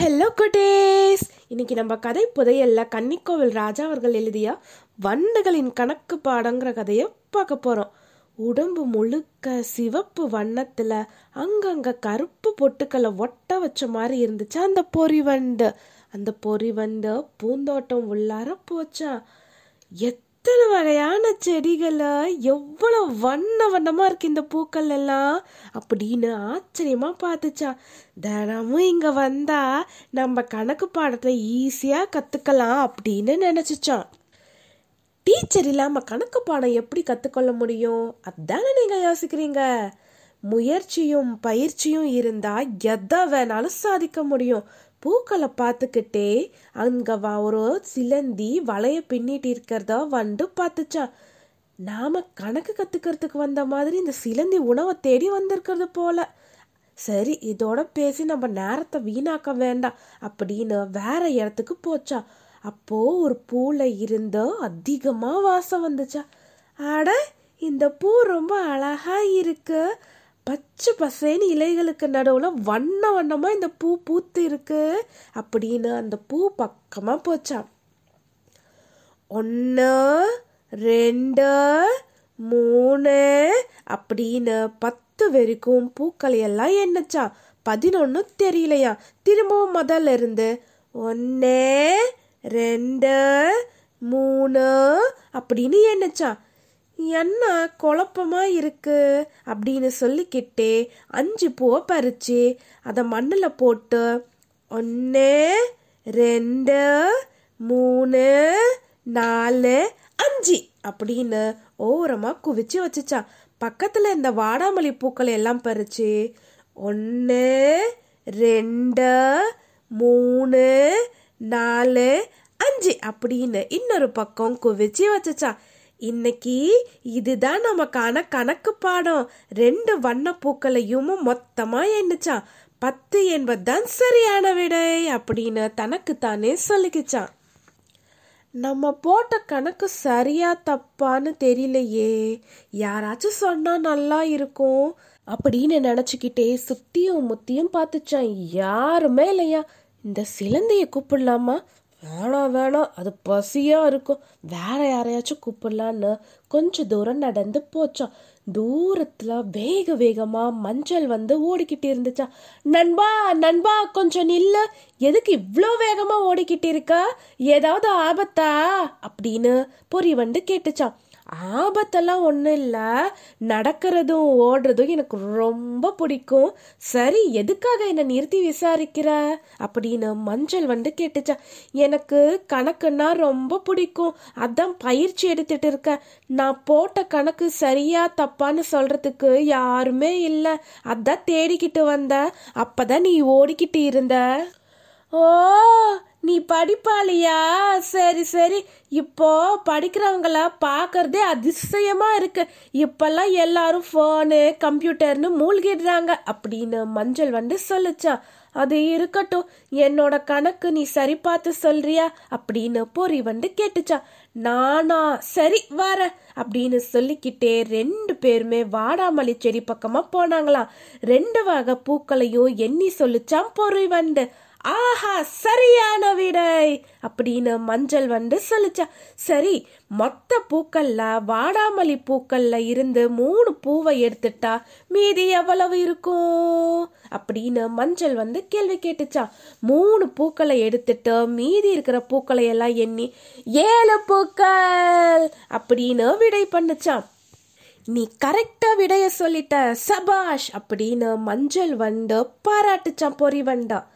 Hello குட்டேஸ் இன்னைக்கு நம்ம கதை புதையல்ல கன்னிக்கோவில் ராஜா அவர்கள் எழுதிய வண்டுகளின் கணக்கு பாடங்கிற கதையை பார்க்க போறோம். உடம்பு முழுக்க சிவப்பு வண்ணத்துல அங்கங்க கருப்பு பொட்டுக்களை ஒட்ட வச்ச மாதிரி இருந்துச்சு அந்த பொறிவண்டு அந்த பொறிவண்டு பூந்தோட்டம் உள்ளார போச்சா. இத்தனை வகையான செடிகளை எவ்வளவு வண்ண வண்ணமா இருக்கு இந்த பூக்கள் எல்லாம் அப்படின்னு ஆச்சரியமா பார்த்துச்சா. தினமும் இங்க வந்தா நம்ம கணக்கு பாடத்தை ஈஸியா கத்துக்கலாம் அப்படின்னு நினச்சிச்சான் டீச்சர் இல்லாம கணக்கு பாடம் எப்படி கத்துக்கொள்ள முடியும்? அதானே நீங்க யோசிக்கிறீங்க. முயற்சியும் பயிற்சியும் இருந்தா எதை வேணாலும் சாதிக்க முடியும். பூக்களை பார்த்துக்கிட்டே அங்க ஒரு சிலந்தி வளைய பின்னிட்டு இருக்கிறத வந்து பார்த்துச்சான் நாம கணக்கு கத்துக்கிறதுக்கு வந்த மாதிரி இந்த சிலந்தி உணவை தேடி வந்திருக்கிறது போல. சரி இதோட பேசி நம்ம நேரத்தை வீணாக்க வேண்டாம் அப்படின்னு வேற இடத்துக்கு போச்சா. அப்போ ஒரு பூல இருந்த அதிகமா வாசம் வந்துச்சா. அட இந்த பூ ரொம்ப அழகா இருக்கு. பச்சை பசேன்னு இலைகளுக்கு நடுவில் வண்ண வண்ணமாக இந்த பூ பூத்து இருக்கு அப்படின்னு அந்த பூ பக்கமாக போச்சான் ஒன்று ரெண்டு மூணு அப்படின்னு பத்து வரைக்கும் பூக்களை எல்லாம் எண்ணுச்சா. பதினொன்று தெரியலையா. திரும்பவும் முதல்ல இருந்து ஒன்று ரெண்டு மூணு அப்படின்னு எண்ணிச்சான் என்ன குழப்பமா இருக்கு? அப்படின்னு சொல்லிக்கிட்டே அஞ்சு பூவை பறிச்சு அதை மண்ணில் போட்டு ஒன்று ரெண்டு மூணு நாலு அஞ்சு அப்படின்னு ஓரமா குவிச்சு வச்சுச்சா பக்கத்துல இந்த வாடாமல்லி பூக்களை எல்லாம் பறிச்சு ஒன்று ரெண்டு மூணு நாலு அஞ்சு அப்படின்னு இன்னொரு பக்கம் குவிச்சு வச்சுச்சா இன்னைக்கு இதுதான் நமக்கான கணக்கு பாடம். ரெண்டு வண்ண பூக்களையும் மொத்தமா எண்ணிச்சான் பத்து என்பதுதான் சரியான விடை அப்படின்னு தனக்கு தானே சொல்லிக்கிச்சான் நம்ம போட்ட கணக்கு சரியா தப்பான்னு தெரியலையே. யாராச்சும் சொன்னா நல்லா இருக்கும் அப்படின்னு நினச்சிக்கிட்டே சுத்தியும் முத்தியும் பார்த்துச்சான் யாருமே இல்லையா? இந்த சிலந்தையை கூப்பிடலாமா? வேணாம் வேணாம் அது பசியாக இருக்கும். வேற யாரையாச்சும் கூப்பிடலான்னு கொஞ்ச தூரம் நடந்து போச்சான் தூரத்தில் வேக வேகமாக மஞ்சள் வந்து ஓடிக்கிட்டு இருந்துச்சா. நண்பா நண்பா கொஞ்சம் நில்லு. எதுக்கு இவ்வளோ வேகமாக ஓடிக்கிட்டு இருக்கா? ஏதாவது ஆபத்தா? அப்படின்னு பொறி வந்து கேட்டுச்சான் ஆபத்தெல்லாம் ஒன்றும் இல்லை. நடக்கிறதும் ஓடுறதும் எனக்கு ரொம்ப பிடிக்கும். சரி எதுக்காக என்னை நிறுத்தி விசாரிக்கிற? அப்படின்னு மஞ்சள் வந்து கேட்டுச்சா. எனக்கு கணக்குன்னா ரொம்ப பிடிக்கும். அதான் பயிற்சி எடுத்துட்டு இருக்கேன். நான் போட்ட கணக்கு சரியா தப்பான்னு சொல்றதுக்கு யாருமே இல்லை. அதான் தேடிக்கிட்டு வந்த அப்பதான் நீ ஓடிக்கிட்டு இருந்த. ஓ நீ படிப்பாளியா? சரி சரி. இப்போ படிக்கிறவங்கள பார்க்கறதே அதிசயமா இருக்கு. இப்பெல்லாம் எல்லாரும் ஃபோனு கம்ப்யூட்டர்னு மூழ்கிடுறாங்க அப்படின்னு மஞ்சள் வந்து சொல்லிச்சான் அது இருக்கட்டும். என்னோட கணக்கு நீ சரி பார்த்து சொல்றியா? அப்படின்னு பொறி வந்து கேட்டுச்சான் நானா சரி வர அப்படின்னு சொல்லிக்கிட்டே ரெண்டு பேருமே வாடாமல்லி செடி பக்கமா போனாங்களாம். ரெண்டு வகை பூக்களையும் எண்ணி சொல்லிச்சான் பொறி வந்து. ஆஹா சரியான விடை. அப்படின்னு மஞ்சள் வந்து சொல்லுச்சா. சரி மொத்த பூக்கள்ல வாடாமல்லி பூக்கள்ல இருந்து மூணு பூவை எடுத்துட்டா மீதி எவ்வளவு இருக்கும்? அப்படின்னு மஞ்சள் வந்து கேள்வி கேட்டுச்சா. மூணு பூக்களை எடுத்துட்டு மீதி இருக்கிற பூக்களை எல்லாம் எண்ணி ஏழு பூக்கள் அப்படின்னு விடை பண்ணுச்சான் நீ கரெக்டா விடைய சொல்லிட்ட சபாஷ் அப்படின்னு மஞ்சள் வந்து பாராட்டுச்சான் பொறி வண்டா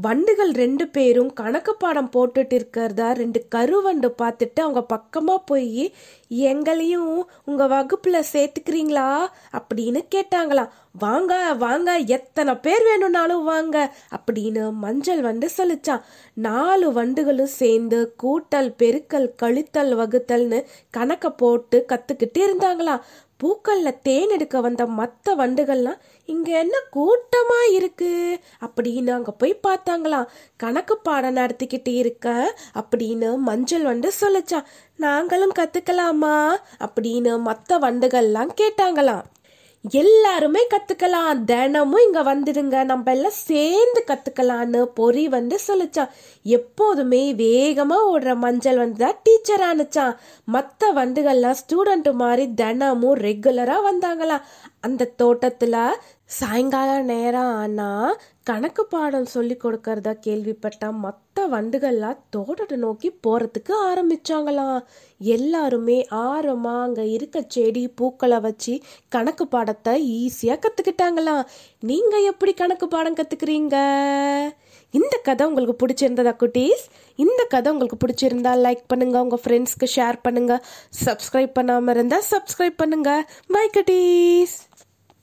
வண்டுகள் ரெண்டு பேரும் கணக்கு பாடம் போட்டுட்டு இருக்கிறதா ரெண்டு கருவண்டு பார்த்துட்டு அவங்க பக்கமாக போய் எங்களையும் உங்கள் வகுப்பில் சேர்த்துக்கிறீங்களா? அப்படின்னு கேட்டாங்களாம். வாங்க வாங்க எத்தனை பேர் வேணும்னாலும் வாங்க அப்படின்னு மஞ்சள் வந்து சொல்லிச்சான். நாலு வண்டுகளும் சேர்ந்து கூட்டல் பெருக்கல் கழித்தல் வகுத்தல்னு கணக்கை போட்டு கற்றுக்கிட்டு இருந்தாங்களாம். பூக்கள்ல தேன் எடுக்க வந்த மற்ற வண்டுகள்லாம் இங்க என்ன கூட்டமா இருக்கு? அப்படின்னு அங்க போய் பார்த்தாங்களாம். கணக்கு பாடம் நடத்திக்கிட்டு இருக்க அப்படின்னு மஞ்சள் வந்து சொல்லிச்சான். நாங்களும் கத்துக்கலாமா? அப்படின்னு மற்ற வண்டுகள்லாம் கேட்டாங்களாம். எல்லாருமே கத்துக்கலாம். தினமும் இங்க வந்துடுங்க. நம்ம எல்லாம் சேர்ந்து கத்துக்கலான்னு பொறி வந்து சொல்லிச்சான். எப்போதுமே வேகமா ஓடுற மஞ்சள் வந்து தான் டீச்சர் ஆனுச்சான் மத்த வண்டுகள்லாம் ஸ்டூடெண்ட் மாதிரி தினமும் ரெகுலரா வந்தாங்களாம். அந்த தோட்டத்துல சாயங்காலம் நேரம் ஆனா கணக்கு பாடம் சொல்லி கொடுக்கறதா கேள்விப்பட்ட மற்ற வண்டுகள்லாம் தோட்டத்தை நோக்கி போறதுக்கு ஆரம்பிச்சாங்களாம் எல்லாருமே ஆரமா அங்க இருக்க செடி பூக்களை வச்சு கணக்கு பாடத்தை ஈஸியா கத்துக்கிட்டாங்களாம் நீங்க எப்படி கணக்கு பாடம் கத்துக்கிறீங்க? இந்த கதை உங்களுக்கு பிடிச்சிருந்ததா குட்டீஸ்? இந்த கதை உங்களுக்கு பிடிச்சிருந்தா லைக் பண்ணுங்க உங்க ஃப்ரெண்ட்ஸ்க்கு ஷேர் பண்ணுங்க. சப்ஸ்கிரைப் பண்ணாம இருந்தா சப்ஸ்கிரைப் பண்ணுங்க. பை குட்டீஸ்!